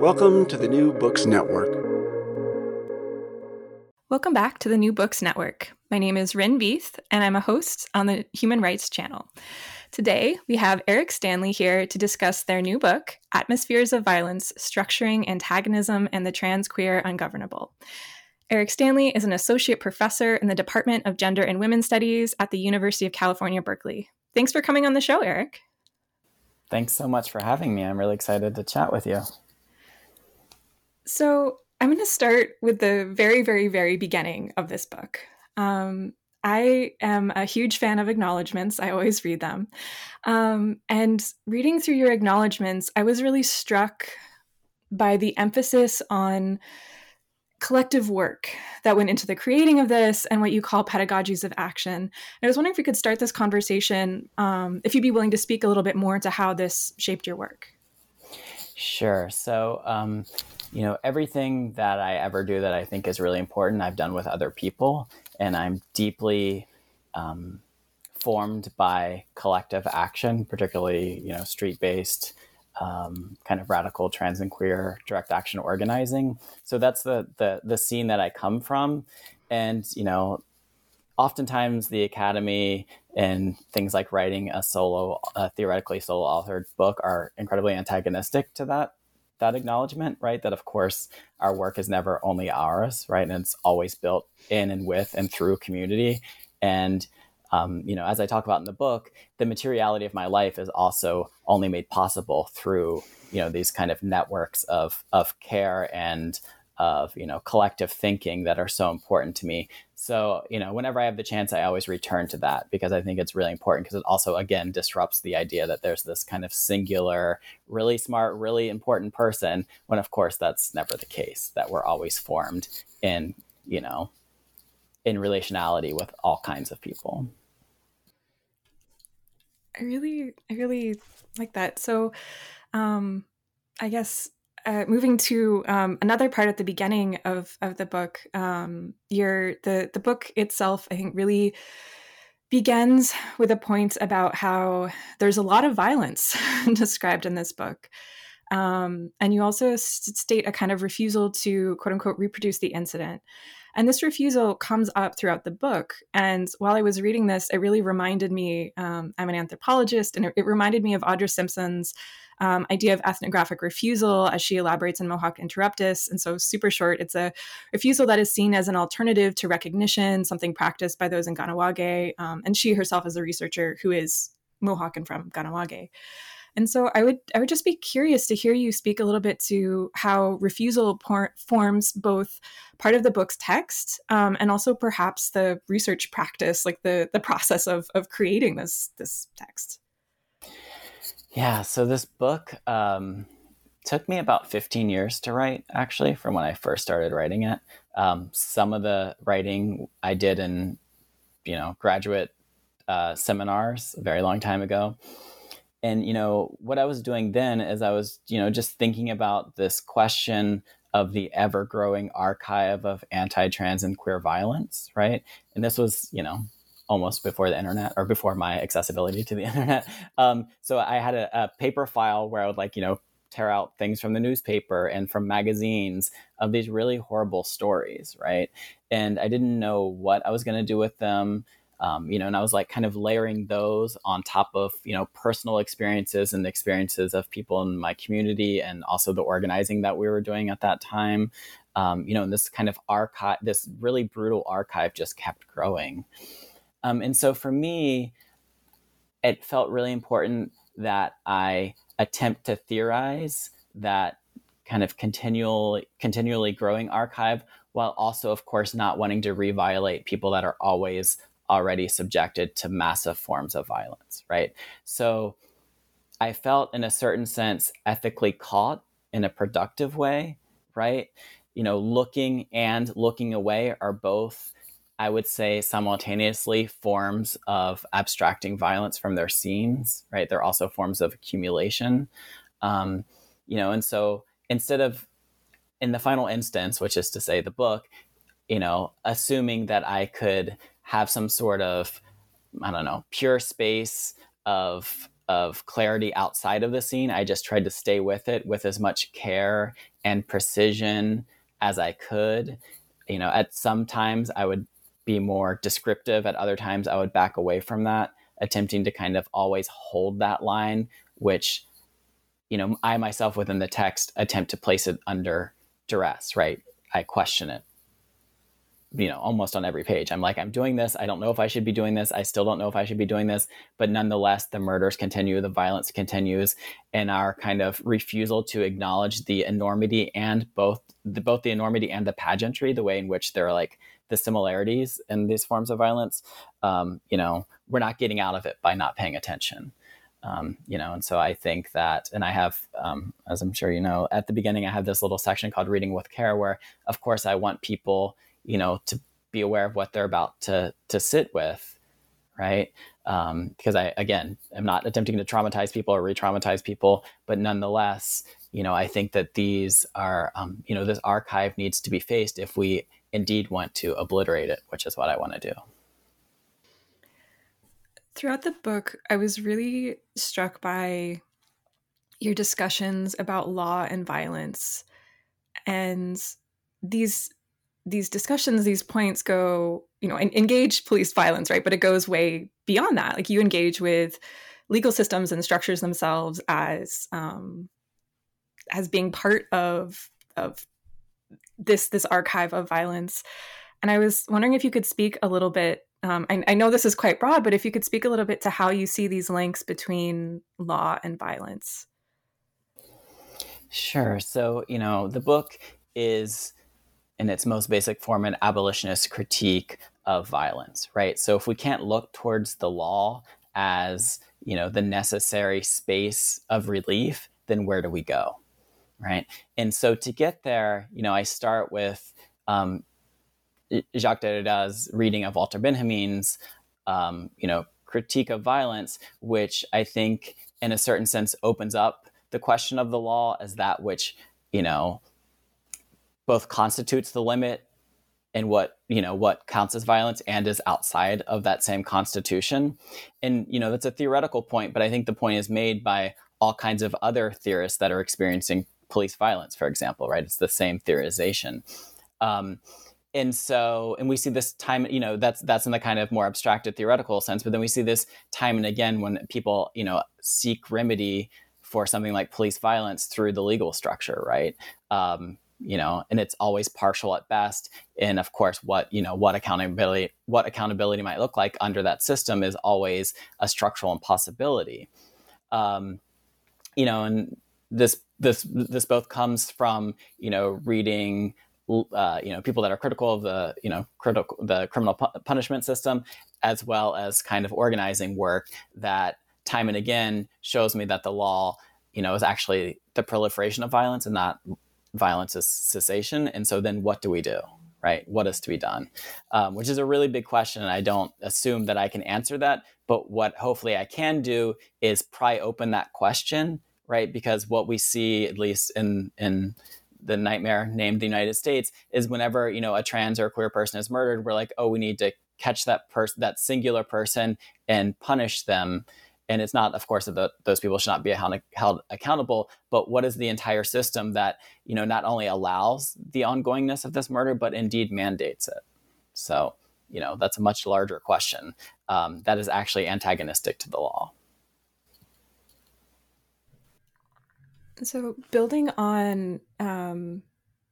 Welcome to the New Books Network. Welcome back to the New Books Network. My name is Rin Beith, and I'm a host on the Human Rights Channel. Today, we have Eric Stanley here to discuss their new book, Atmospheres of Violence Structuring Antagonism and the Trans Queer Ungovernable. Eric Stanley is an associate professor in the Department of Gender and Women's Studies at the University of California, Berkeley. Thanks for coming on the show, Eric. Thanks so much for having me. I'm really excited to chat with you. So, I'm going to start with the very, very, very beginning of this book. Um, I am a huge fan of acknowledgments. I always read them. Um, and reading through your acknowledgments, I was really struck by the emphasis on collective work that went into the creating of this and what you call pedagogies of action. And I was wondering if we could start this conversation, um, if you'd be willing to speak a little bit more to how this shaped your work. Sure. So, um, you know, everything that I ever do that I think is really important, I've done with other people, and I'm deeply um, formed by collective action, particularly, you know, street based um, kind of radical trans and queer direct action organizing. So that's the, the the scene that I come from, and you know, oftentimes the academy and things like writing a solo, a theoretically solo authored book are incredibly antagonistic to that that acknowledgement, right? That of course our work is never only ours, right? And it's always built in and with and through community. And um, you know, as I talk about in the book, the materiality of my life is also only made possible through you know these kind of networks of of care and of you know collective thinking that are so important to me. So you know, whenever I have the chance, I always return to that because I think it's really important because it also again disrupts the idea that there's this kind of singular, really smart, really important person. When of course that's never the case. That we're always formed in you know in relationality with all kinds of people. I really, I really like that. So, um, I guess uh, moving to um, another part at the beginning of of the book, um, your the the book itself, I think, really begins with a point about how there's a lot of violence described in this book. Um, and you also state a kind of refusal to quote unquote reproduce the incident. And this refusal comes up throughout the book. And while I was reading this, it really reminded me um, I'm an anthropologist, and it, it, reminded me of Audra Simpson's um, idea of ethnographic refusal as she elaborates in Mohawk Interruptus. And so, super short, it's a refusal that is seen as an alternative to recognition, something practiced by those in Kahnawake. Um, and she herself is a researcher who is Mohawk and from Kahnawake. And so I would I would just be curious to hear you speak a little bit to how refusal por- forms both part of the book's text um, and also perhaps the research practice, like the the process of of creating this this text. Yeah. So this book um, took me about 15 years to write, actually, from when I first started writing it. Um, some of the writing I did in you know graduate uh, seminars a very long time ago and you know what i was doing then is i was you know just thinking about this question of the ever growing archive of anti-trans and queer violence right? And this was you know almost before the internet or before my accessibility to the internet. Um, so i had a, a paper file where i would like you know tear out things from the newspaper and from magazines of these really horrible stories right? And i didn't know what i was going to do with them um, you know, and I was like kind of layering those on top of, you know, personal experiences and the experiences of people in my community and also the organizing that we were doing at that time. Um, you know, and this kind of archive, this really brutal archive just kept growing. Um, and so for me, it felt really important that I attempt to theorize that kind of continual, continually growing archive while also, of course, not wanting to reviolate people that are always already subjected to massive forms of violence, right? So I felt, in a certain sense, ethically caught in a productive way, right? You know, looking and looking away are both, I would say, simultaneously forms of abstracting violence from their scenes, right? They're also forms of accumulation. Um, you know, and so instead of in the final instance, which is to say the book, you know, assuming that I could have some sort of, I don't know, pure space of of clarity outside of the scene. I just tried to stay with it with as much care and precision as I could. You know, at some times I would be more descriptive, at other times I would back away from that, attempting to kind of always hold that line, which, you know, I myself within the text attempt to place it under duress, right? I question it you know almost on every page. I'm like i'm doing this. I don't know if i should be doing this. I still don't know if i should be doing this. But nonetheless the murders continue the violence continues and our kind of refusal to acknowledge the enormity and both the, both the enormity and the pageantry the way in which there are like the similarities in these forms of violence um, you know we're not getting out of it by not paying attention. Um, you know and so i think that and i have um, as i'm sure you know at the beginning i have this little section called reading with care where of course i want people you know to be aware of what they're about to to sit with right? Um, because i again am not attempting to traumatize people or re-traumatize people but nonetheless you know i think that these are um, you know this archive needs to be faced if we indeed want to obliterate it which is what i want to do. Throughout the book i was really struck by your discussions about law and violence and these these discussions, these points go, you know, engage police violence, right? But it goes way beyond that. Like you engage with legal systems and structures themselves as um, as being part of of this this archive of violence. And I was wondering if you could speak a little bit. Um, I, I know this is quite broad, but if you could speak a little bit to how you see these links between law and violence. Sure. So, you know, the book is in its most basic form an abolitionist critique of violence, right? So if we can't look towards the law as, you know, the necessary space of relief, then where do we go? Right. And so to get there, you know, I start with um, Jacques Derrida's reading of Walter Benjamin's, um, you know, critique of violence, which I think, in a certain sense, opens up the question of the law as that which, you know, both constitutes the limit and what you know what counts as violence and is outside of that same constitution. And you know that's a theoretical point but i think the point is made by all kinds of other theorists that are experiencing police violence for example right? It's the same theorization. Um, and so and we see this time you know that's that's in the kind of more abstracted theoretical sense but then we see this time and again when people you know seek remedy for something like police violence through the legal structure right? Um, you know and it's always partial at best. And of course what you know what accountability what accountability might look like under that system is always a structural impossibility. Um, you know and this this this both comes from you know reading uh, you know people that are critical of the you know critical the criminal pu- punishment system as well as kind of organizing work that time and again shows me that the law you know is actually the proliferation of violence and not violence cessation. And so then what do we do? Right? What is to be done? Um, which is a really big question. And I don't assume that I can answer that. But what hopefully I can do is pry open that question, right? Because what we see, at least in, in the nightmare named the United States, is whenever, you know, a trans or a queer person is murdered, we're like, oh, we need to catch that person, that singular person and punish them and it's not of course that those people should not be held, accountable but what is the entire system that you know not only allows the ongoingness of this murder but indeed mandates it? So you know that's a much larger question um, that is actually antagonistic to the law. So building on um,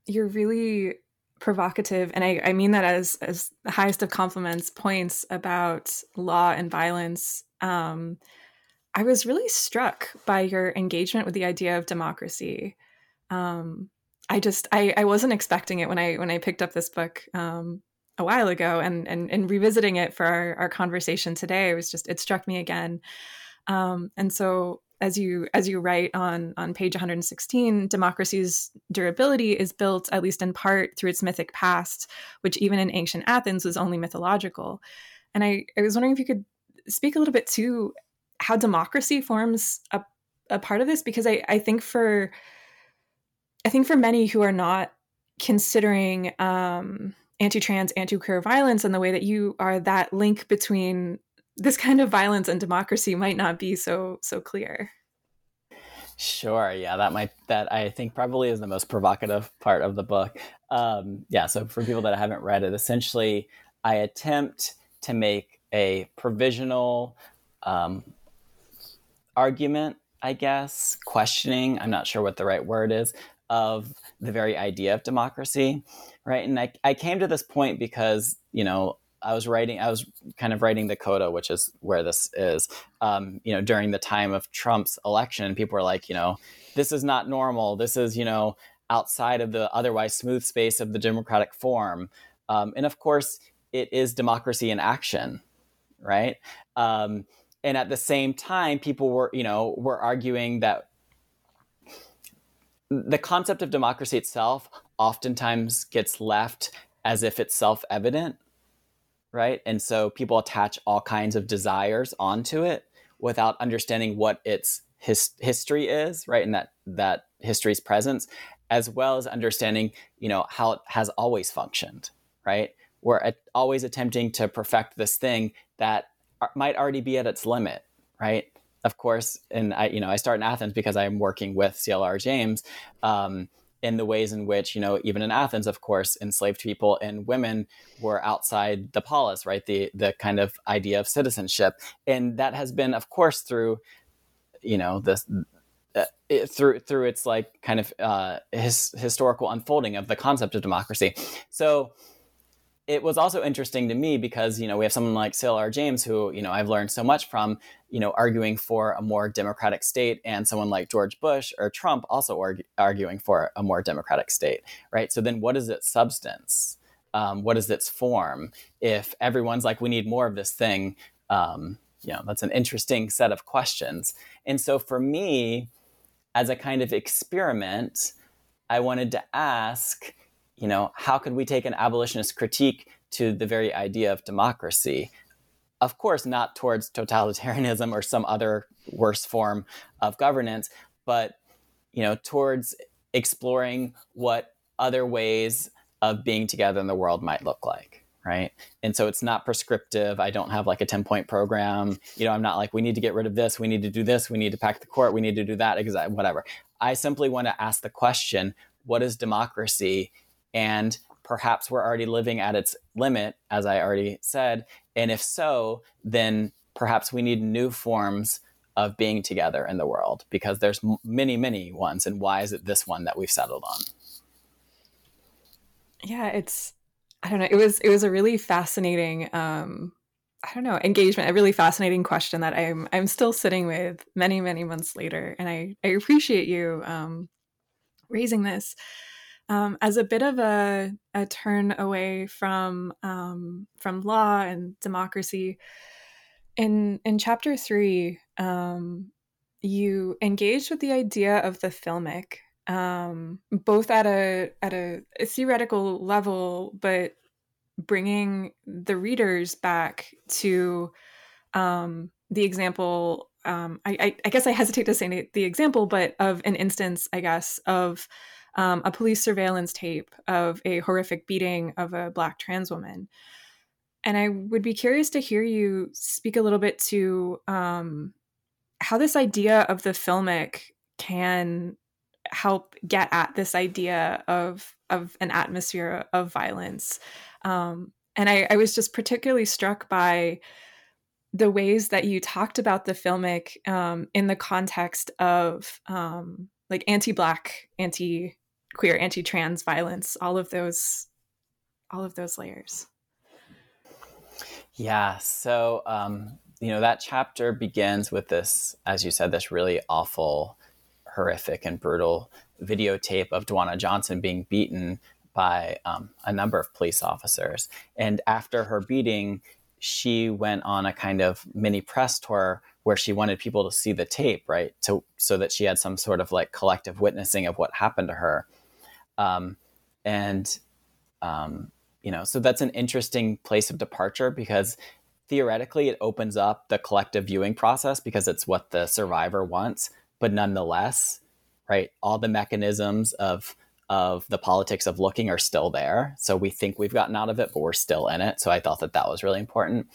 your really provocative and I, I mean that as as the highest of compliments points about law and violence um, I was really struck by your engagement with the idea of democracy. Um, I just I, I wasn't expecting it when I when I picked up this book um, a while ago and and and revisiting it for our, our conversation today. It was just it struck me again. Um, and so as you as you write on on page 116 democracy's durability is built at least in part through its mythic past which even in ancient athens was only mythological and i, I was wondering if you could speak a little bit to how democracy forms a, a part of this because I, I think for i think for many who are not considering um, anti-trans anti-queer violence and the way that you are that link between this kind of violence and democracy might not be so so clear. Sure. Yeah, that might that I think probably is the most provocative part of the book. Um, yeah. So for people that haven't read it, essentially, I attempt to make a provisional um, argument, I guess, questioning. I'm not sure what the right word is of the very idea of democracy, right? And I, I came to this point because you know I was writing, I was kind of writing the coda, which is where this is. Um, you know, during the time of Trump's election, people were like, you know, this is not normal. This is, you know, outside of the otherwise smooth space of the democratic form. Um, and of course, it is democracy in action, right? Um, and at the same time, people were, you know, were arguing that the concept of democracy itself oftentimes gets left as if it's self-evident right? And so people attach all kinds of desires onto it without understanding what its his, history is, right? And that that history's presence, as well as understanding, you know, how it has always functioned, right? We're at, always attempting to perfect this thing that might already be at its limit, right? Of course, and I, you know, I start in Athens because I'm working with CLR James. Um, in the ways in which, you know, even in Athens, of course, enslaved people and women were outside the polis, right? The the kind of idea of citizenship, and that has been, of course, through, you know, this. Uh, it, through through its like kind of uh, his, historical unfolding of the concept of democracy, so it was also interesting to me because you know we have someone like CLR James who you know I've learned so much from you know arguing for a more democratic state and someone like George Bush or Trump also arguing for a more democratic state right? So then what is its substance? Um, what is its form? If everyone's like we need more of this thing um, you know that's an interesting set of questions. And so for me as a kind of experiment I wanted to ask you know, how could we take an abolitionist critique to the very idea of democracy? Of course, not towards totalitarianism or some other worse form of governance, but you know, towards exploring what other ways of being together in the world might look like right? And so it's not prescriptive. I don't have like a 10 point program. You know i'm not like we need to get rid of this we need to do this we need to pack the court we need to do that whatever. I simply want to ask the question what is democracy and perhaps we're already living at its limit, as I already said. And if so, then perhaps we need new forms of being together in the world because there's many, many ones. And why is it this one that we've settled on? Yeah, it's I don't know. It was it was a really fascinating um I don't know, engagement, a really fascinating question that I'm I'm still sitting with many, many months later. And I, I appreciate you um raising this um, as a bit of a, a turn away from um, from law and democracy. In in chapter three, um, you engage with the idea of the filmic, um, both at a at a, a theoretical level, but bringing the readers back to um, the example. Um, I, I, I, guess I hesitate to say the example, but of an instance, I guess, of um, a police surveillance tape of a horrific beating of a black trans woman. And I would be curious to hear you speak a little bit to um, how this idea of the filmic can help get at this idea of of an atmosphere of violence. Um, and I, I was just particularly struck by the ways that you talked about the filmic um, in the context of um, like anti-black, anti queer anti-trans violence all of those all of those layers yeah so um, you know that chapter begins with this as you said this really awful horrific and brutal videotape of Duanna Johnson being beaten by um, a number of police officers. And after her beating, she went on a kind of mini press tour where she wanted people to see the tape, right? To so that she had some sort of like collective witnessing of what happened to her. Um, and um, you know, so that's an interesting place of departure because theoretically it opens up the collective viewing process because it's what the survivor wants, but nonetheless, right, all the mechanisms of of the politics of looking are still there. So we think we've gotten out of it, but we're still in it. So I thought that that was really important.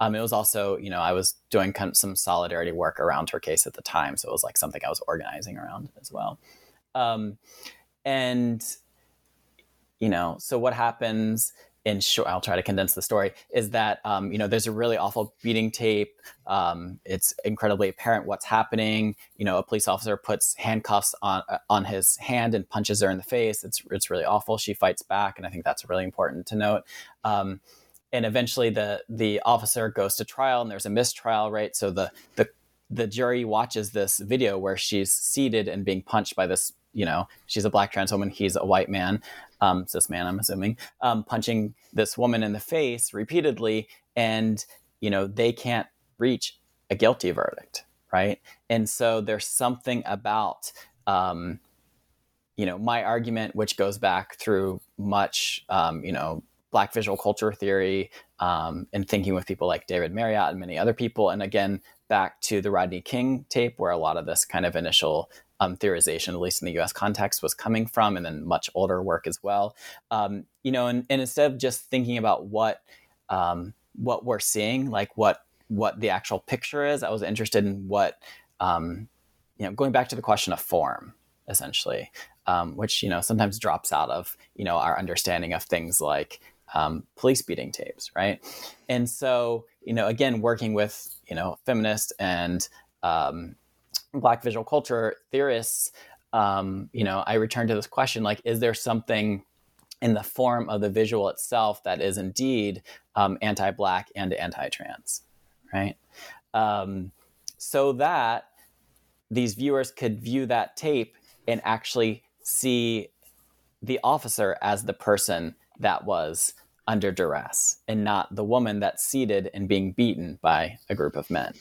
Um, it was also, you know, I was doing kind of some solidarity work around her case at the time, so it was like something I was organizing around as well. Um, and you know, so what happens in short, I'll try to condense the story, is that, um, you know, there's a really awful beating tape. Um, it's incredibly apparent what's happening. You know, a police officer puts handcuffs on, uh, on his hand and punches her in the face. It's, it's really awful. She fights back. And I think that's really important to note. Um, and eventually the, the officer goes to trial and there's a mistrial, right? So the, the, the jury watches this video where she's seated and being punched by this you know, she's a black trans woman, he's a white man, um, cis man, I'm assuming, um, punching this woman in the face repeatedly, and you know they can't reach a guilty verdict, right? And so there's something about um, you know my argument, which goes back through much, um, you know, black visual culture theory um, and thinking with people like David Marriott and many other people, and again back to the Rodney King tape, where a lot of this kind of initial um, theorization, at least in the US context, was coming from, and then much older work as well. Um, you know, and, and, instead of just thinking about what um, what we're seeing, like what what the actual picture is, I was interested in what um, you know, going back to the question of form, essentially, um, which you know sometimes drops out of you know our understanding of things like um, police beating tapes, right? And so you know, again, working with you know feminists and um, black visual culture theorists um, you know i return to this question like is there something in the form of the visual itself that is indeed um, anti-black and anti-trans right? Um, so that these viewers could view that tape and actually see the officer as the person that was under duress and not the woman that's seated and being beaten by a group of men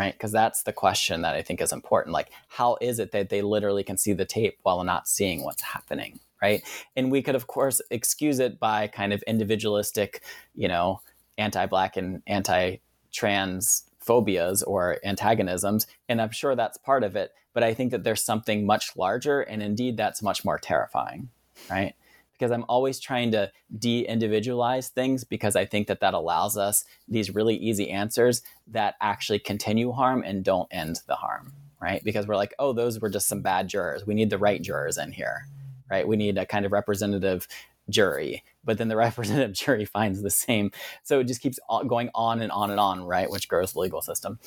right? Because that's the question that I think is important. Like, how is it that they literally can see the tape while not seeing what's happening, right? And we could, of course, excuse it by kind of individualistic, you know, anti-black and anti-trans phobias or antagonisms, and I'm sure that's part of it. But I think that there's something much larger, and indeed, that's much more terrifying, right? Because I'm always trying to de individualize things because I think that that allows us these really easy answers that actually continue harm and don't end the harm, right? Because we're like, oh, those were just some bad jurors. We need the right jurors in here, right? We need a kind of representative jury. But then the representative jury finds the same. So it just keeps going on and on and on, right? Which grows the legal system.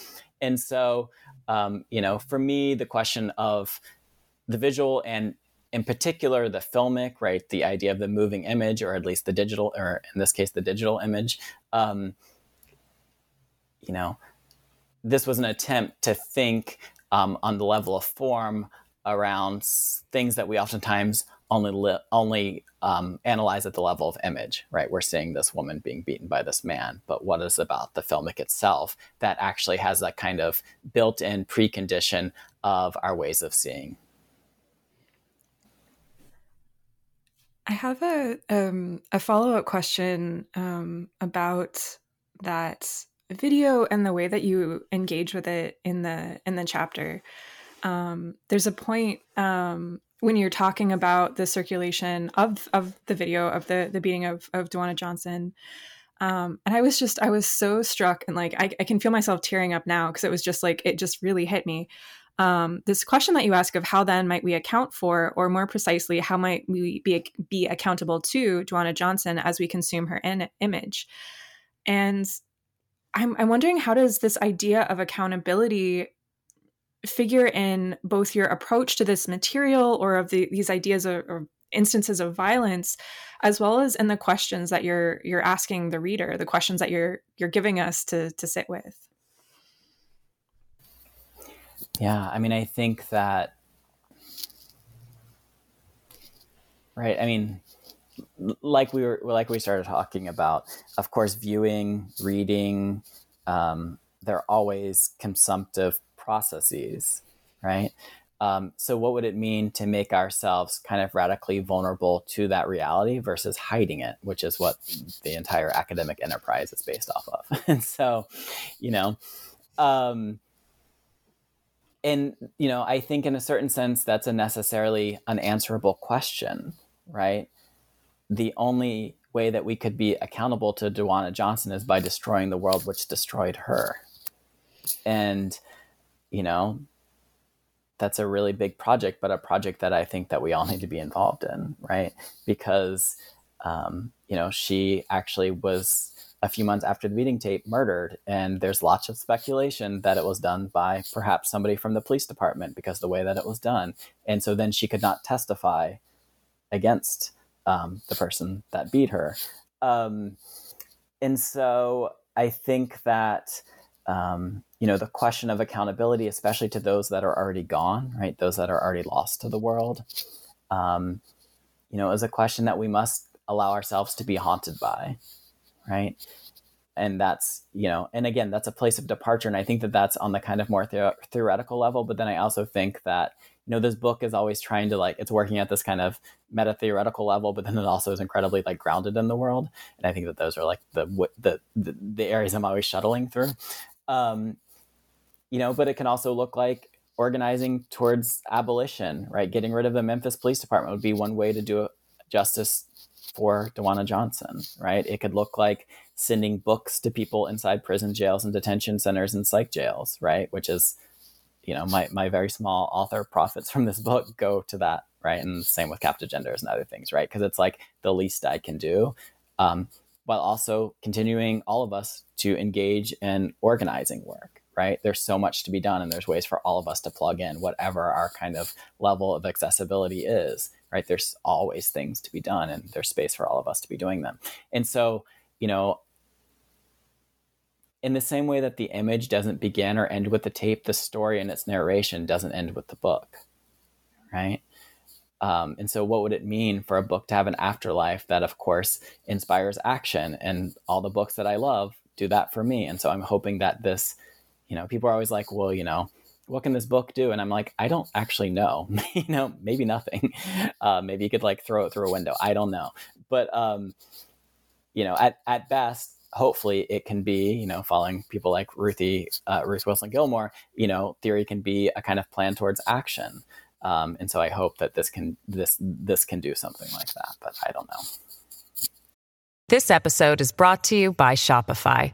And so, um, you know, for me, the question of the visual and in particular the filmic right? The idea of the moving image or at least the digital or in this case the digital image. Um, you know this was an attempt to think um, on the level of form around things that we oftentimes only li- only um, analyze at the level of image right? We're seeing this woman being beaten by this man. But what is about the filmic itself that actually has that kind of built-in precondition of our ways of seeing I have a um, a follow up question um, about that video and the way that you engage with it in the in the chapter. Um, there's a point um, when you're talking about the circulation of of the video of the the beating of of Duanna Johnson. Um, and I was just, I was so struck and like, I, I can feel myself tearing up now because it was just like, it just really hit me um, this question that you ask of how then might we account for, or more precisely, how might we be, be accountable to Duanna Johnson as we consume her in- image? And I'm, I'm wondering how does this idea of accountability figure in both your approach to this material or of the, these ideas of, or instances of violence as well as in the questions that you're you're asking the reader the questions that you're you're giving us to to sit with yeah, I mean, I think that, right? I mean, like we were, like we started talking about, of course, viewing, reading, um, they're always consumptive processes, right? Um, so, what would it mean to make ourselves kind of radically vulnerable to that reality versus hiding it, which is what the entire academic enterprise is based off of? and so, you know, um, and you know, I think in a certain sense that's a necessarily unanswerable question, right? The only way that we could be accountable to Duanna Johnson is by destroying the world which destroyed her. And, you know, that's a really big project, but a project that I think that we all need to be involved in, right? Because, um, you know, she actually was a few months after the meeting tape murdered, and there's lots of speculation that it was done by perhaps somebody from the police department because the way that it was done, and so then she could not testify against um, the person that beat her, um, and so I think that um, you know the question of accountability especially to those that are already gone right those that are already lost to the world um, you know is a question that we must allow ourselves to be haunted by right and that's you know and again that's a place of departure and i think that that's on the kind of more the- theoretical level but then i also think that you know this book is always trying to like it's working at this kind of meta theoretical level but then it also is incredibly like grounded in the world and i think that those are like the the the, the areas i'm always shuttling through um, you know, but it can also look like organizing towards abolition, right? Getting rid of the Memphis Police Department would be one way to do justice for Duanna Johnson, right? It could look like sending books to people inside prison jails and detention centers and psych jails, right? Which is, you know, my, my very small author profits from this book go to that, right? And same with captive genders and other things, right? Because it's like the least I can do. Um, while also continuing all of us to engage in organizing work right? There's so much to be done, and there's ways for all of us to plug in, whatever our kind of level of accessibility is, right? There's always things to be done, and there's space for all of us to be doing them. And so, you know, in the same way that the image doesn't begin or end with the tape, the story and its narration doesn't end with the book, right? Um, and so, what would it mean for a book to have an afterlife that, of course, inspires action? And all the books that I love do that for me. And so, I'm hoping that this you know, people are always like, well, you know, what can this book do? And I'm like, I don't actually know. you know, maybe nothing. Uh, maybe you could like throw it through a window. I don't know. But um, you know, at at best, hopefully it can be, you know, following people like Ruthie, uh, Ruth Wilson Gilmore, you know, theory can be a kind of plan towards action. Um, and so I hope that this can this this can do something like that, but I don't know. This episode is brought to you by Shopify.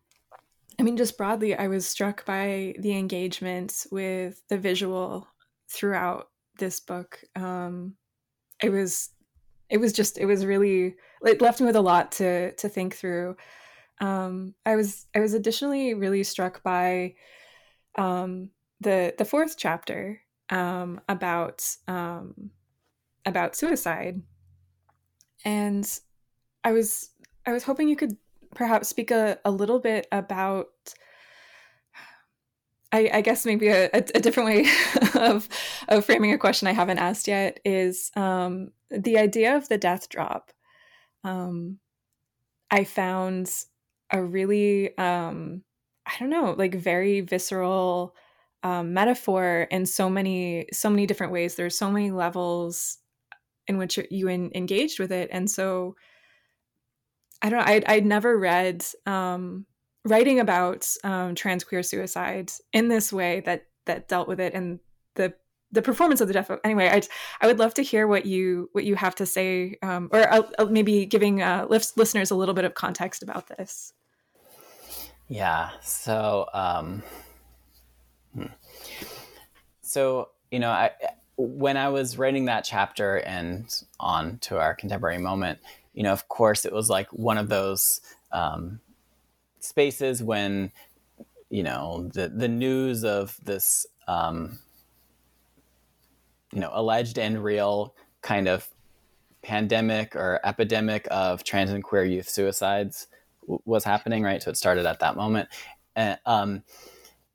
I mean, just broadly, I was struck by the engagement with the visual throughout this book. Um, it was, it was just, it was really, it left me with a lot to to think through. Um, I was, I was additionally really struck by um, the the fourth chapter um, about um, about suicide, and I was, I was hoping you could perhaps speak a, a little bit about I, I guess maybe a, a, a different way of, of framing a question I haven't asked yet is um, the idea of the death drop. Um, I found a really, um, I don't know, like very visceral um, metaphor in so many, so many different ways. There's so many levels in which you in, engaged with it, and so I don't know. I'd, I'd never read um, writing about um, trans queer suicide in this way that that dealt with it and the the performance of the death. Anyway, I I would love to hear what you what you have to say, um, or uh, uh maybe giving uh, listeners a little bit of context about this. Yeah. So, um, hmm. so you know, I when I was writing that chapter and on to our contemporary moment, you know, of course, it was like one of those um, spaces when you know the the news of this um, you know alleged and real kind of pandemic or epidemic of trans and queer youth suicides w- was happening right? So it started at that moment. And, um,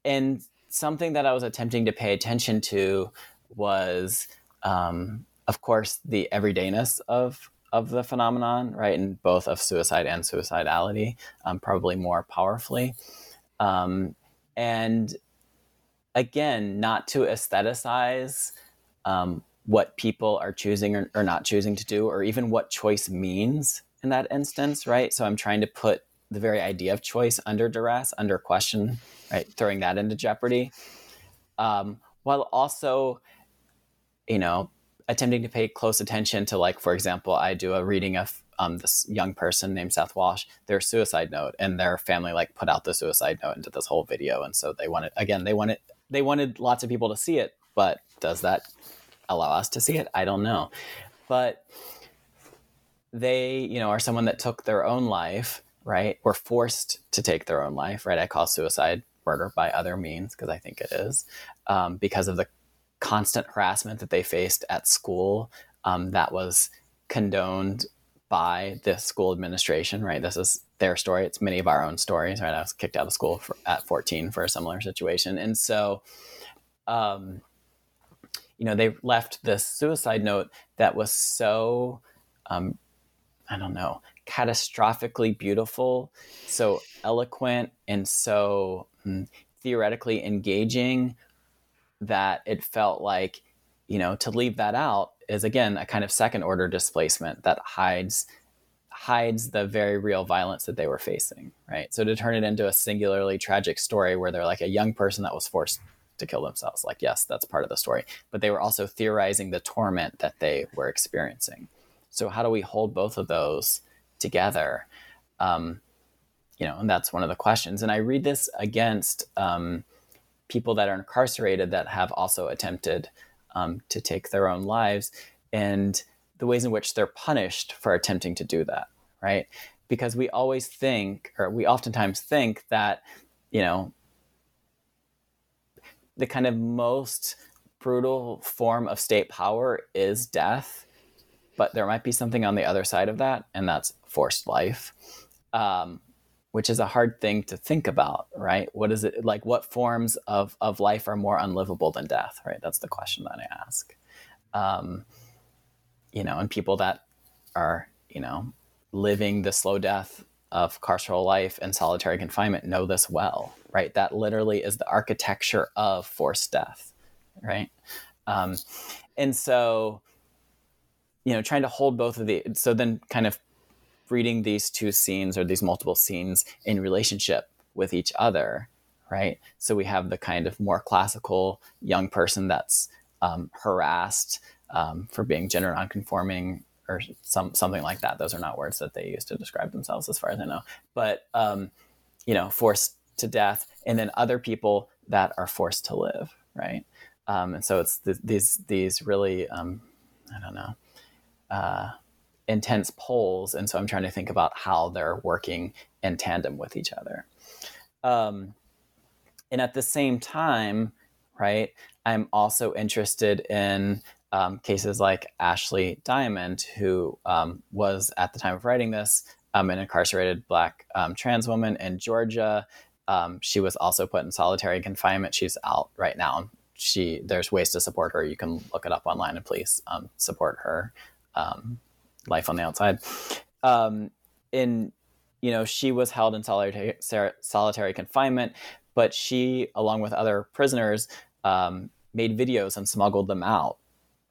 and something that i was attempting to pay attention to was um, of course the everydayness of of the phenomenon right and both of suicide and suicidality um, probably more powerfully um, and again, not to aestheticize um, what people are choosing or, or, not choosing to do, or even what choice means in that instance, right? So I'm trying to put the very idea of choice under duress, under question, right? Throwing that into jeopardy, um, while also, you know, attempting to pay close attention to, like, for example, I do a reading of um, this young person named Seth Walsh their suicide note, and their family like put out the suicide note into this whole video, and so they wanted again they wanted they wanted lots of people to see it, but does that allow us to see it? I don't know, but they you know are someone that took their own life, right? Were forced to take their own life, right? I call suicide murder by other means because I think it is um, because of the constant harassment that they faced at school um, that was condoned by the school administration, right? This is their story. It's many of our own stories, right? I was kicked out of school for, at 14 for a similar situation. And so, um, you know, they left this suicide note that was so, um, I don't know, catastrophically beautiful, so eloquent, and so mm, theoretically engaging that it felt like, you know, to leave that out is again a kind of second order displacement that hides hides the very real violence that they were facing right? So to turn it into a singularly tragic story where they're like a young person that was forced to kill themselves like yes that's part of the story but they were also theorizing the torment that they were experiencing. So how do we hold both of those together? Um, you know and that's one of the questions. And i read this against um, people that are incarcerated that have also attempted um, to take their own lives and the ways in which they're punished for attempting to do that, right? Because we always think, or we oftentimes think that, you know, the kind of most brutal form of state power is death, but there might be something on the other side of that, and that's forced life. Um, which is a hard thing to think about, right? What is it like? What forms of, of life are more unlivable than death, right? That's the question that I ask. Um, you know, and people that are, you know, living the slow death of carceral life and solitary confinement know this well, right? That literally is the architecture of forced death, right? Um, and so, you know, trying to hold both of the, so then kind of reading these two scenes or these multiple scenes in relationship with each other, right? So we have the kind of more classical young person that's um, harassed um, for being gender nonconforming or some something like that. Those are not words that they use to describe themselves, as far as I know. But um, you know, forced to death, and then other people that are forced to live, right? Um, and so it's th- these these really um, I don't know. Uh, intense poles, and so I'm trying to think about how they're working in tandem with each other. Um, and at the same time, right, I'm also interested in um, cases like Ashley Diamond, who um, was at the time of writing this um, an incarcerated Black um, trans woman in Georgia. Um, she was also put in solitary confinement. She's out right now. She there's ways to support her. You can look it up online and please um, support her life on the outside. Um, in you know, she was held in solitary, solitary confinement, but she, along with other prisoners, um, made videos and smuggled them out.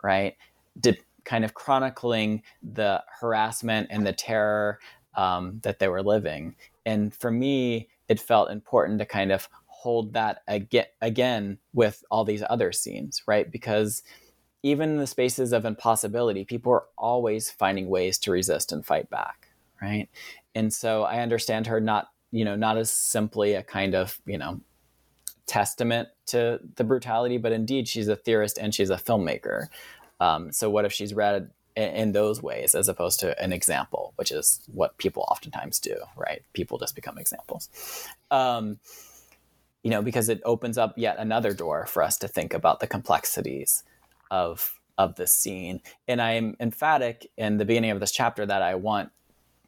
Right, did kind of chronicling the harassment and the terror um, that they were living. And for me, it felt important to kind of hold that again, again with all these other scenes, right? Because even in the spaces of impossibility, people are always finding ways to resist and fight back, right? And so I understand her not, you know, not as simply a kind of, you know, testament to the brutality, but indeed she's a theorist and she's a filmmaker. Um, so what if she's read in, in those ways as opposed to an example, which is what people oftentimes do, right? People just become examples. Um, you know, because it opens up yet another door for us to think about the complexities of of the scene. And I am emphatic in the beginning of this chapter that I want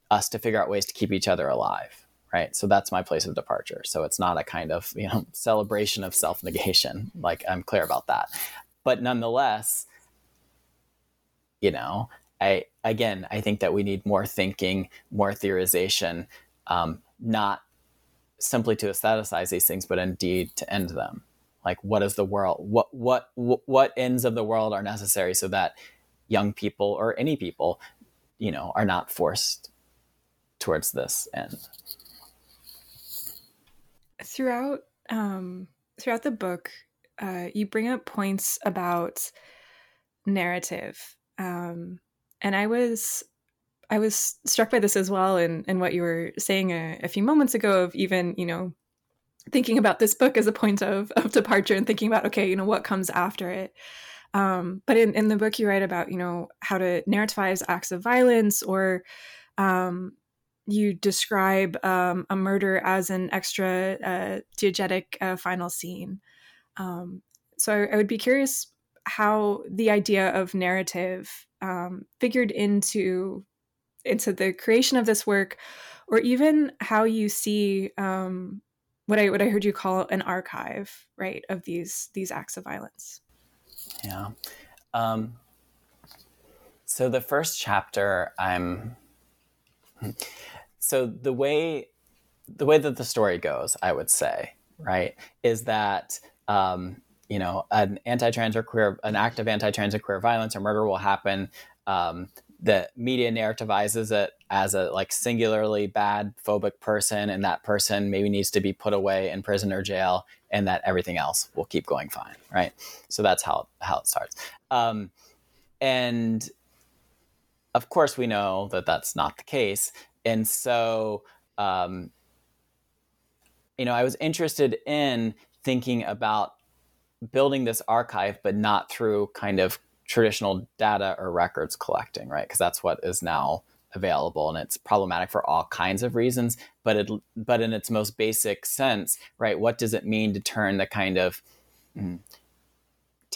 us to figure out ways to keep each other alive. Right. So that's my place of departure. So it's not a kind of, you know, celebration of self negation. Like I'm clear about that. But nonetheless, you know, I again, I think that we need more thinking, more theorization, um, not simply to aestheticize these things, but indeed to end them. Like, what is the world? What what what ends of the world are necessary so that young people or any people, you know, are not forced towards this end. Throughout um, throughout the book, uh, you bring up points about narrative, um, and I was I was struck by this as well, and and what you were saying a, a few moments ago of even you know thinking about this book as a point of of departure and thinking about okay, you know what comes after it. Um, but in, in the book, you write about you know how to narrativize acts of violence or um, you describe um, a murder as an extra uh, diegetic uh, final scene. Um, so I, I, would be curious how the idea of narrative um, figured into into the creation of this work, or even how you see um, what I what I heard you call an archive, right, of these these acts of violence. Yeah. Um, so the first chapter, I'm so the way the way that the story goes, I would say, right, is that um, you know an anti-trans or queer, an act of anti-trans or queer violence or murder will happen. Um, the media narrativizes it as a like singularly bad phobic person, and that person maybe needs to be put away in prison or jail, and that everything else will keep going fine, right? So that's how how it starts. Um, and of course, we know that that's not the case and so um, you know i was interested in thinking about building this archive but not through kind of traditional data or records collecting right because that's what is now available and it's problematic for all kinds of reasons but it but in its most basic sense right what does it mean to turn the kind of mm,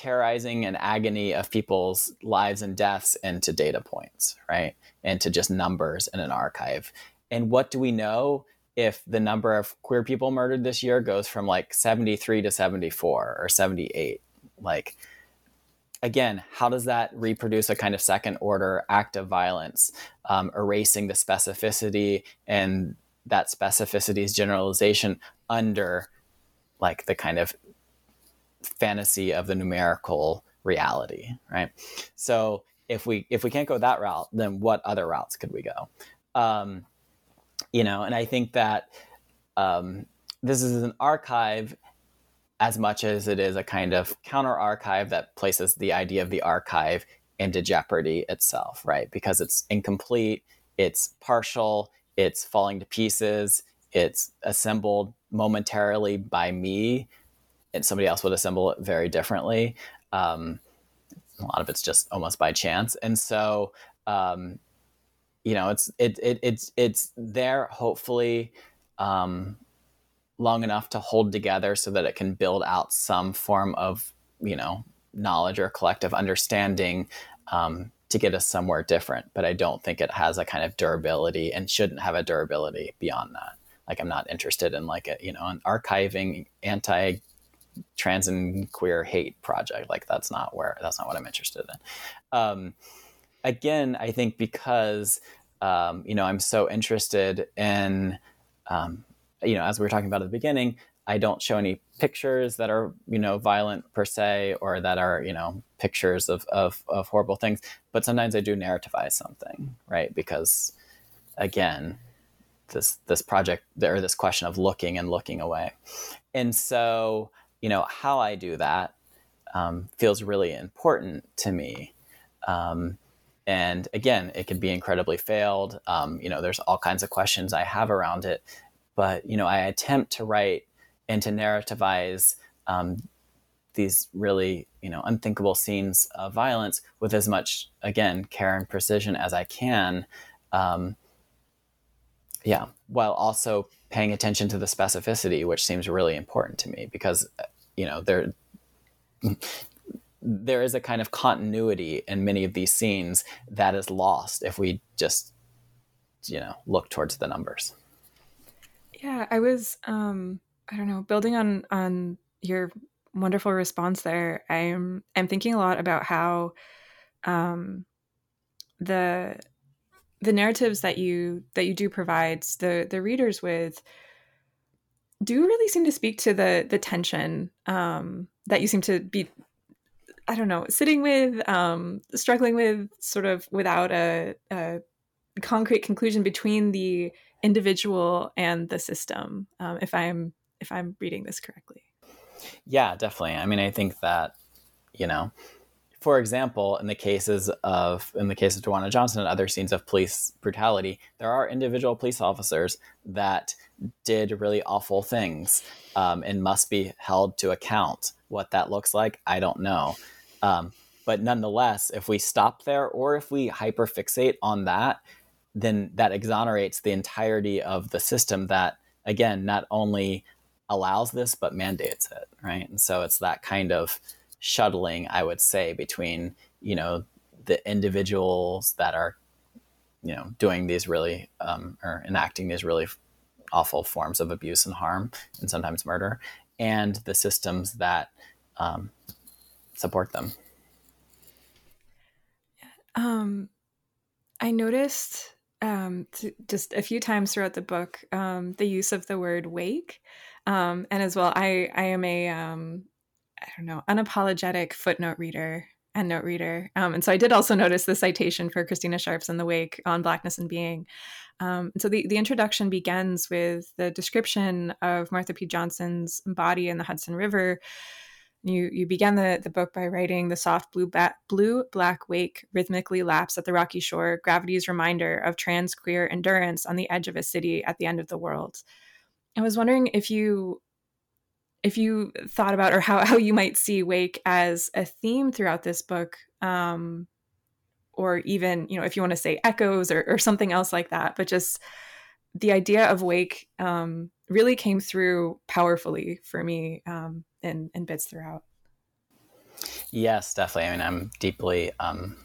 terrorizing and agony of people's lives and deaths into data points, right? Into just numbers in an archive. And what do we know if the number of queer people murdered this year goes from like 73 to 74 or 78? Like, again, how does that reproduce a kind of second order act of violence, um, erasing the specificity and that specificity's generalization under like the kind of fantasy of the numerical reality, right? So if we if we can't go that route, then what other routes could we go? Um, you know, and I think that um, this is an archive as much as it is a kind of counter archive that places the idea of the archive into jeopardy itself, right? Because it's incomplete, it's partial, it's falling to pieces, it's assembled momentarily by me and somebody else would assemble it very differently. Um, a lot of it's just almost by chance, and so um, you know, it's it, it it's it's there hopefully um, long enough to hold together so that it can build out some form of you know knowledge or collective understanding um, to get us somewhere different. But I don't think it has a kind of durability and shouldn't have a durability beyond that. Like I'm not interested in like a you know an archiving anti trans and queer hate project. Like that's not where that's not what I'm interested in. Um, again, I think because um, you know I'm so interested in um, you know as we were talking about at the beginning, I don't show any pictures that are you know violent per se or that are you know pictures of of, of horrible things. But sometimes I do narrativize something, right? Because again, this this project or this question of looking and looking away, and so you know, how I do that um, feels really important to me. Um, and again, it could be incredibly failed. Um, you know, there's all kinds of questions I have around it, but you know, I attempt to write and to narrativize um, these really you know unthinkable scenes of violence with as much again care and precision as I can. Um, yeah, while also paying attention to the specificity, which seems really important to me because, you know, there there is a kind of continuity in many of these scenes that is lost if we just, you know, look towards the numbers. Yeah, I was, um, I don't know, building on on your wonderful response there. I'm I'm thinking a lot about how um, the the narratives that you that you do provide the the readers with do really seem to speak to the the tension um, that you seem to be I don't know sitting with um, struggling with sort of without a, a concrete conclusion between the individual and the system um, if I'm if I'm reading this correctly. Yeah, definitely. I mean, I think that you know for example, in the cases of in the case of Duanna Johnson and other scenes of police brutality, there are individual police officers that did really awful things um, and must be held to account. What that looks like, I don't know. Um, but nonetheless, if we stop there or if we hyperfixate on that, then that exonerates the entirety of the system that, again, not only allows this but mandates it, right? And so it's that kind of shuttling, I would say, between you know the individuals that are you know doing these really um, or enacting these really awful forms of abuse and harm and sometimes murder, and the systems that um, support them. Um, I noticed um, just a few times throughout the book um, the use of the word wake. Um, and as well, I, I am a um, I don't know, unapologetic footnote reader and note reader. Um, and so I did also notice the citation for Christina Sharpe's In the Wake on Blackness and Being. Um, so the, the introduction begins with the description of Marsha P. Johnson's body in the Hudson River. You, you began the, the book by writing the soft blue, ba- blue black wake rhythmically laps at the rocky shore, gravity's reminder of trans queer endurance on the edge of a city at the end of the world. I was wondering if you if you thought about or how, how you might see wake as a theme throughout this book um, or even you know if you want to say echoes or, or something else like that but just the idea of wake um, really came through powerfully for me um, in, in bits throughout yes definitely i mean i'm deeply um,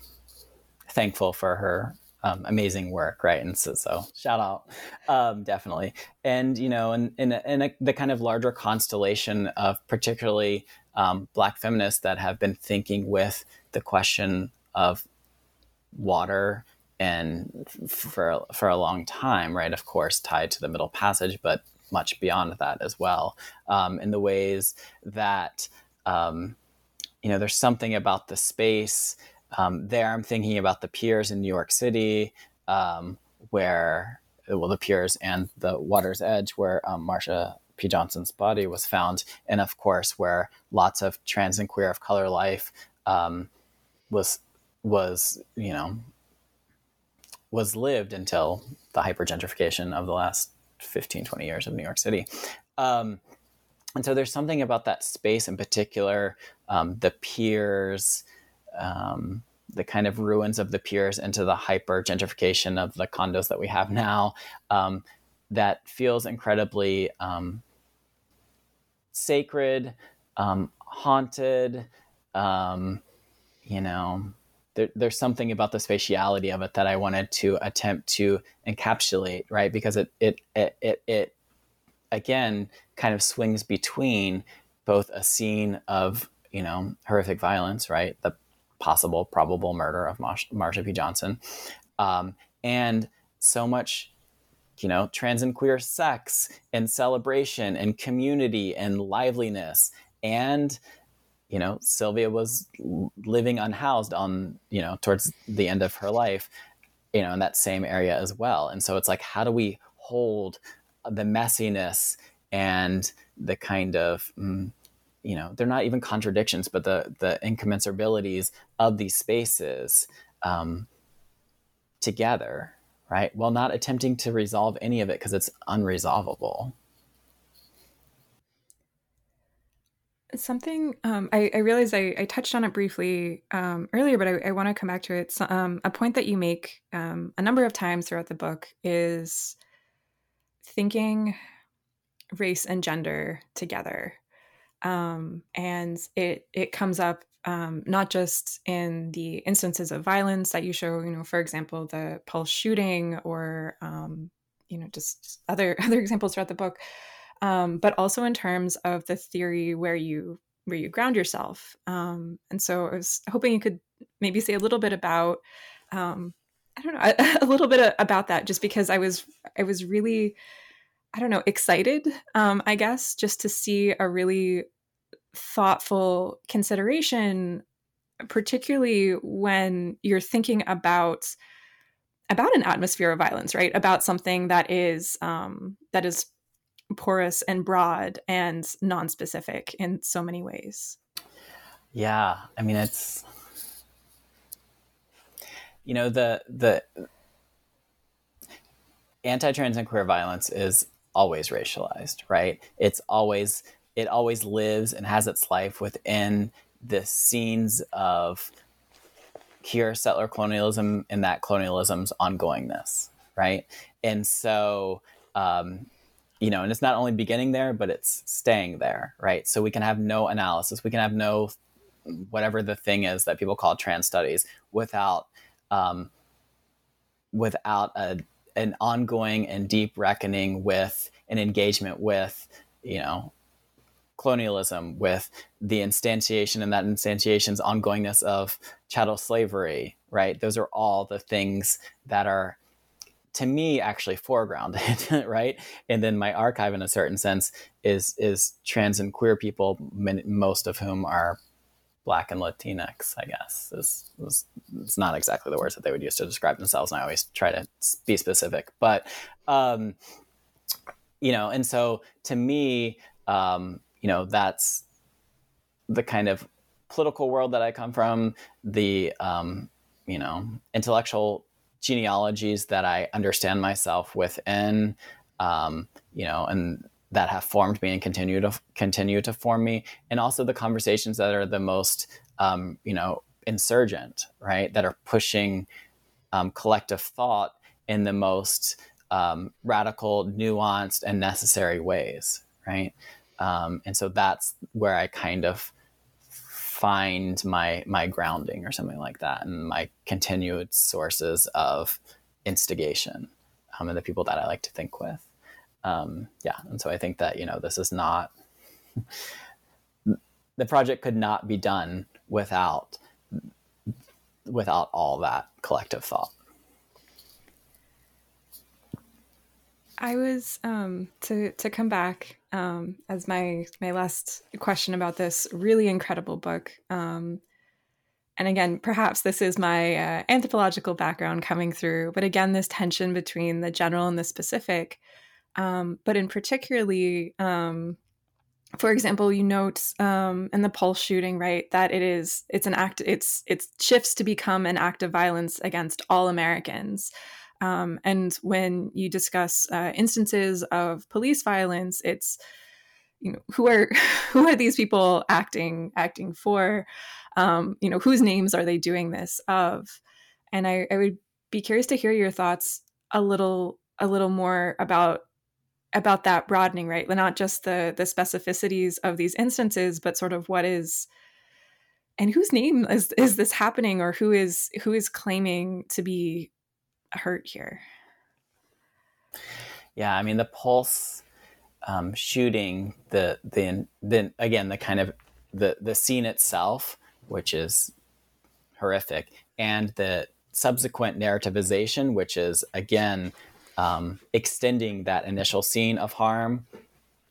thankful for her um, amazing work, right? And so, so shout out, um, definitely. And you know, in in, a, in a, the kind of larger constellation of particularly um, Black feminists that have been thinking with the question of water and for for a long time, right? Of course, tied to the Middle Passage, but much beyond that as well. Um, in the ways that um, you know, there's something about the space um, there, I'm thinking about the piers in New York City, um, where well, the piers and the water's edge, where um, Marsha P. Johnson's body was found, and of course, where lots of trans and queer of color life um, was was you know was lived until the hypergentrification of the last 15 20 years of new york city um, and so there's something about that space in particular um, the piers um, the kind of ruins of the piers into the hyper gentrification of the condos that we have now um, that feels incredibly um, sacred, um, haunted. You know, there, there's something about the spatiality of it that I wanted to attempt to encapsulate, right? Because it it it it, it again kind of swings between both a scene of you know horrific violence, right? The possible probable murder of Marsh- Marsha P. Johnson, um, and so much, you know, trans and queer sex and celebration and community and liveliness and you know Sylvia was living unhoused on you know towards the end of her life you know in that same area as well. And so it's like how do we hold the messiness and the kind of mm, you know they're not even contradictions but the the incommensurabilities of these spaces um, together right? While not attempting to resolve any of it because it's unresolvable something um, I, I realized I, I, touched on it briefly um, earlier but i, I want to come back to it so, um, a point that you make um, a number of times throughout the book is thinking race and gender together. Um, and it it comes up um, not just in the instances of violence that you show, you know, for example, the Pulse shooting or you know just other other examples throughout the book, um, but also in terms of the theory where you where you ground yourself. Um, and so I was hoping you could maybe say a little bit about um, I don't know a, a, little bit about that, just because I was I was really I don't know excited, um, I guess, just to see a really thoughtful consideration, particularly when you're thinking about about an atmosphere of violence, right? About something that is um, that is porous and broad and non-specific in so many ways. Yeah, I mean it's you know the the anti-trans and queer violence is always racialized, right? It's always it always lives and has its life within the scenes of here settler colonialism and that colonialism's ongoingness, right? And so, um, you know, and it's not only beginning there, but it's staying there, right? So we can have no analysis, we can have no whatever the thing is that people call trans studies without um, without a an ongoing and deep reckoning with an engagement with you know colonialism, with the instantiation and that instantiation's ongoingness of chattel slavery, right? Those are all the things that are, to me, actually foregrounded, right? And then my archive, in a certain sense, is is trans and queer people, most of whom are black and Latinx, I guess. Is, is, it's not exactly the words that they would use to describe themselves, and I always try to be specific. But, um, you know, and so to me, um, you know that's the kind of political world that I come from, the um, you know intellectual genealogies that I understand myself within, um, you know, and that have formed me and continue to continue to form me, and also the conversations that are the most um, you know insurgent, right? That are pushing um, collective thought in the most um, radical, nuanced, and necessary ways, right? Um, and so that's where I kind of find my my grounding or something like that, and my continued sources of instigation, um, and the people that I like to think with. Um, yeah, and so I think that you know this is not the project could not be done without without all that collective thought. I was um, to to come back um, as my my last question about this really incredible book. Um, and again, perhaps this is my uh, anthropological background coming through, but again, this tension between the general and the specific. Um, but in particularly, um, for example, you note um, in the Pulse shooting, right, that it is it's an act it's it shifts to become an act of violence against all Americans. Um, and when you discuss uh, instances of police violence, it's you know who are who are these people acting acting for? Um, you know whose names are they doing this of? And I, I would be curious to hear your thoughts a little a little more about about that broadening, right? Not just the the specificities of these instances, but sort of what is and whose name is is this happening or who is who is claiming to be hurt here. Yeah, I mean the pulse um, shooting, the the then again the kind of the the scene itself, which is horrific, and the subsequent narrativization, which is again um, extending that initial scene of harm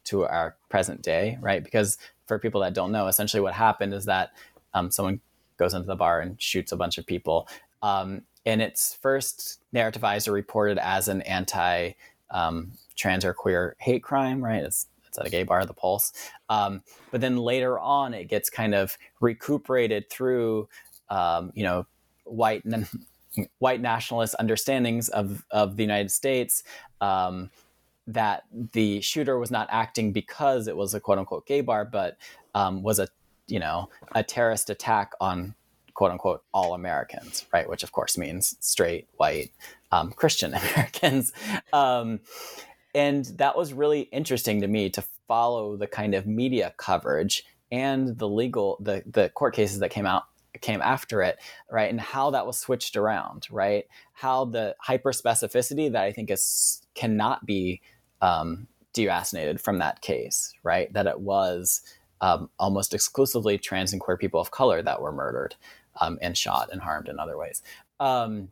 to our present day, right? Because for people that don't know, essentially what happened is that um, someone goes into the bar and shoots a bunch of people. Um, and it's first narrativized or reported as an anti um, trans or queer hate crime, right? It's it's at a gay bar, the Pulse. Um, but then later on, it gets kind of recuperated through, um, you know, white white nationalist understandings of of the United States. Um, that the shooter was not acting because it was a quote unquote gay bar, but um, was a you know a terrorist attack on quote unquote all Americans, right? Which of course means straight, white, um, Christian Americans. Um, and that was really interesting to me to follow the kind of media coverage and the legal the the court cases that came out came after it, right? And how that was switched around, right? How the hyper specificity that I think is cannot be um, deracinated from that case, right? That it was um, almost exclusively trans and queer people of color that were murdered um, and shot and harmed in other ways. Um,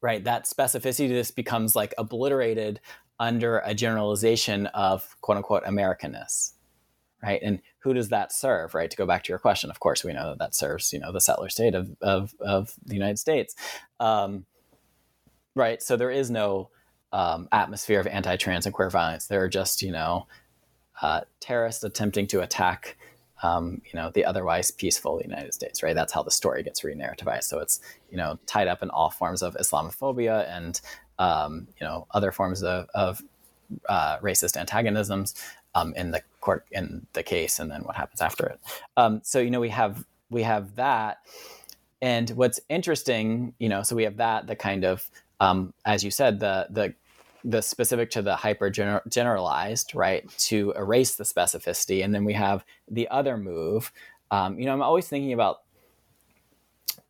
right, that specificity just becomes like obliterated under a generalization of quote unquote Americanness, right? And who does that serve, right? To go back to your question, of course, we know that that serves, you know, the settler state of, of, of the United States. Um, right. So there is no um, atmosphere of anti-trans and queer violence. There are just, you know, uh, terrorists attempting to attack, um, you know, the otherwise peaceful United States, right? That's how the story gets re-narrativized. So it's, you know, tied up in all forms of Islamophobia and, um, you know, other forms of, of uh, racist antagonisms um, in the court in the case, and then what happens after it. Um, so you know we have we have that, and what's interesting, you know, so we have that the kind of um, as you said the the the specific to the hyper generalized, right, to erase the specificity, and then we have the other move. Um, you know, I'm always thinking about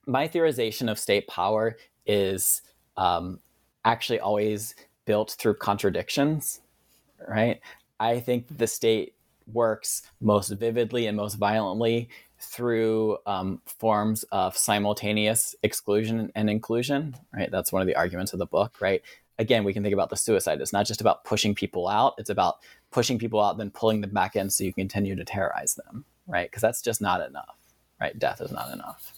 my theorization of state power is um, actually always built through contradictions, right? I think the state works most vividly and most violently through um, forms of simultaneous exclusion and inclusion, right? That's one of the arguments of the book, right? Again, we can think about the suicide. It's not just about pushing people out, it's about pushing people out, then pulling them back in so you continue to terrorize them, right? Because that's just not enough, right? Death is not enough.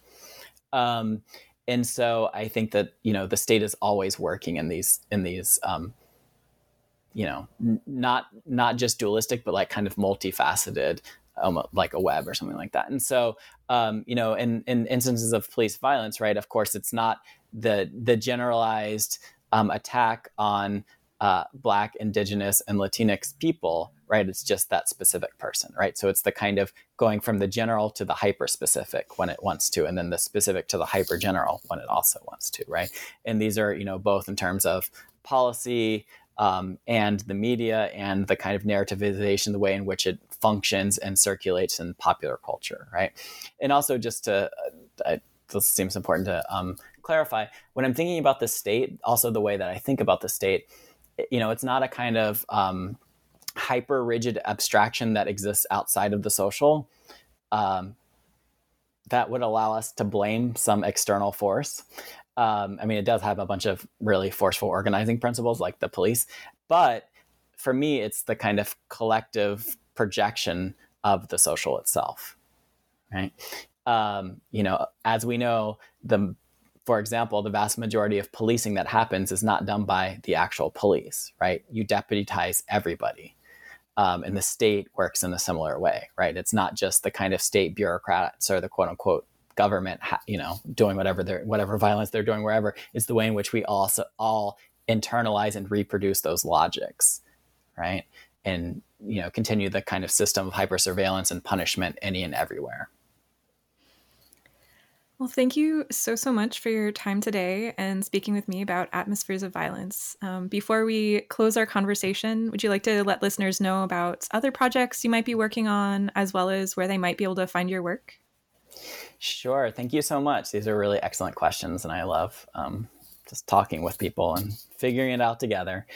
Um, and so I think that, you know, the state is always working in these, in these, um, you know, n- not not just dualistic, but like kind of multifaceted, um, like a web or something like that. And so, um, you know, in, in instances of police violence, right? Of course, it's not the the generalized um, attack on uh, Black, Indigenous, and Latinx people, right? It's just that specific person, right? So it's the kind of going from the general to the hyper specific when it wants to, and then the specific to the hyper general when it also wants to, right? And these are, you know, both in terms of policy, um, and the media and the kind of narrativization, the way in which it functions and circulates in popular culture, right? And also, just to, uh, this seems important to um, clarify, when I'm thinking about the state, also the way that I think about the state, you know, it's not a kind of um, hyper rigid abstraction that exists outside of the social. Um, that would allow us to blame some external force. Um, I mean, it does have a bunch of really forceful organizing principles like the police, but for me, it's the kind of collective projection of the social itself, right? Um, you know, as we know, the for example, the vast majority of policing that happens is not done by the actual police, right? You deputize everybody. Um, and the state works in a similar way, right? It's not just the kind of state bureaucrats or the quote unquote government, you know, doing whatever they're, whatever violence they're doing wherever is the way in which we also all internalize and reproduce those logics, right? And you know, continue the kind of system of hyper surveillance and punishment any and everywhere. Well, thank you so, so much for your time today and speaking with me about atmospheres of violence. Um, before we close our conversation, would you like to let listeners know about other projects you might be working on, as well as where they might be able to find your work? Sure. Thank you so much. These are really excellent questions, and I love um, just talking with people and figuring it out together.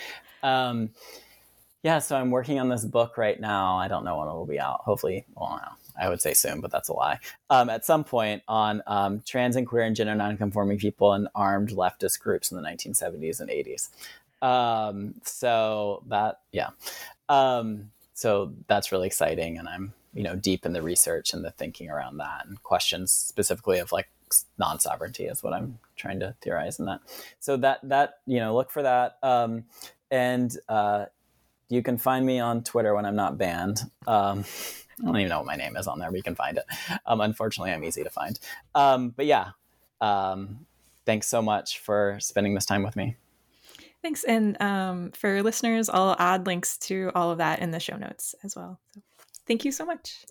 Um, yeah, so I'm working on this book right now. I don't know when it will be out. Hopefully, well, I would say soon, but that's a lie. Um, at some point on um, trans and queer and gender nonconforming people and armed leftist groups in the 1970s and 80s. Um, so that, yeah. Um, so that's really exciting, and I'm you know deep in the research and the thinking around that and questions specifically of like non-sovereignty is what i'm trying to theorize in that so that that you know look for that um, and uh, you can find me on twitter when i'm not banned um, i don't even know what my name is on there but you can find it um, unfortunately i'm easy to find um, but yeah um, thanks so much for spending this time with me thanks and um, for listeners i'll add links to all of that in the show notes as well so. Thank you so much.